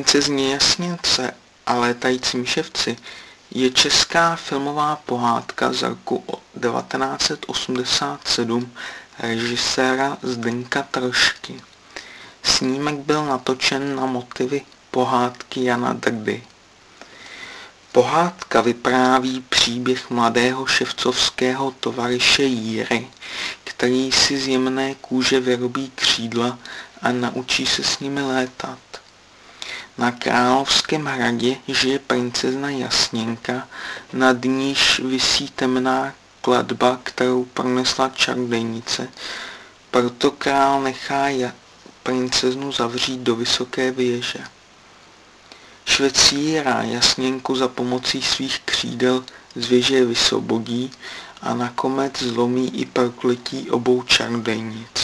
princezně Jasněnce a létajícím ševci je česká filmová pohádka z roku 1987 režiséra Zdenka Trošky. Snímek byl natočen na motivy pohádky Jana Drdy. Pohádka vypráví příběh mladého ševcovského tovaryše Jíry, který si z jemné kůže vyrobí křídla a naučí se s nimi létat. Na královském hradě žije princezna Jasněnka, nad níž visí temná kladba, kterou pronesla čarodějnice. Proto král nechá princeznu zavřít do vysoké věže. Švecíra Jasněnku za pomocí svých křídel z věže vysvobodí a nakonec zlomí i prokletí obou čarodějnic.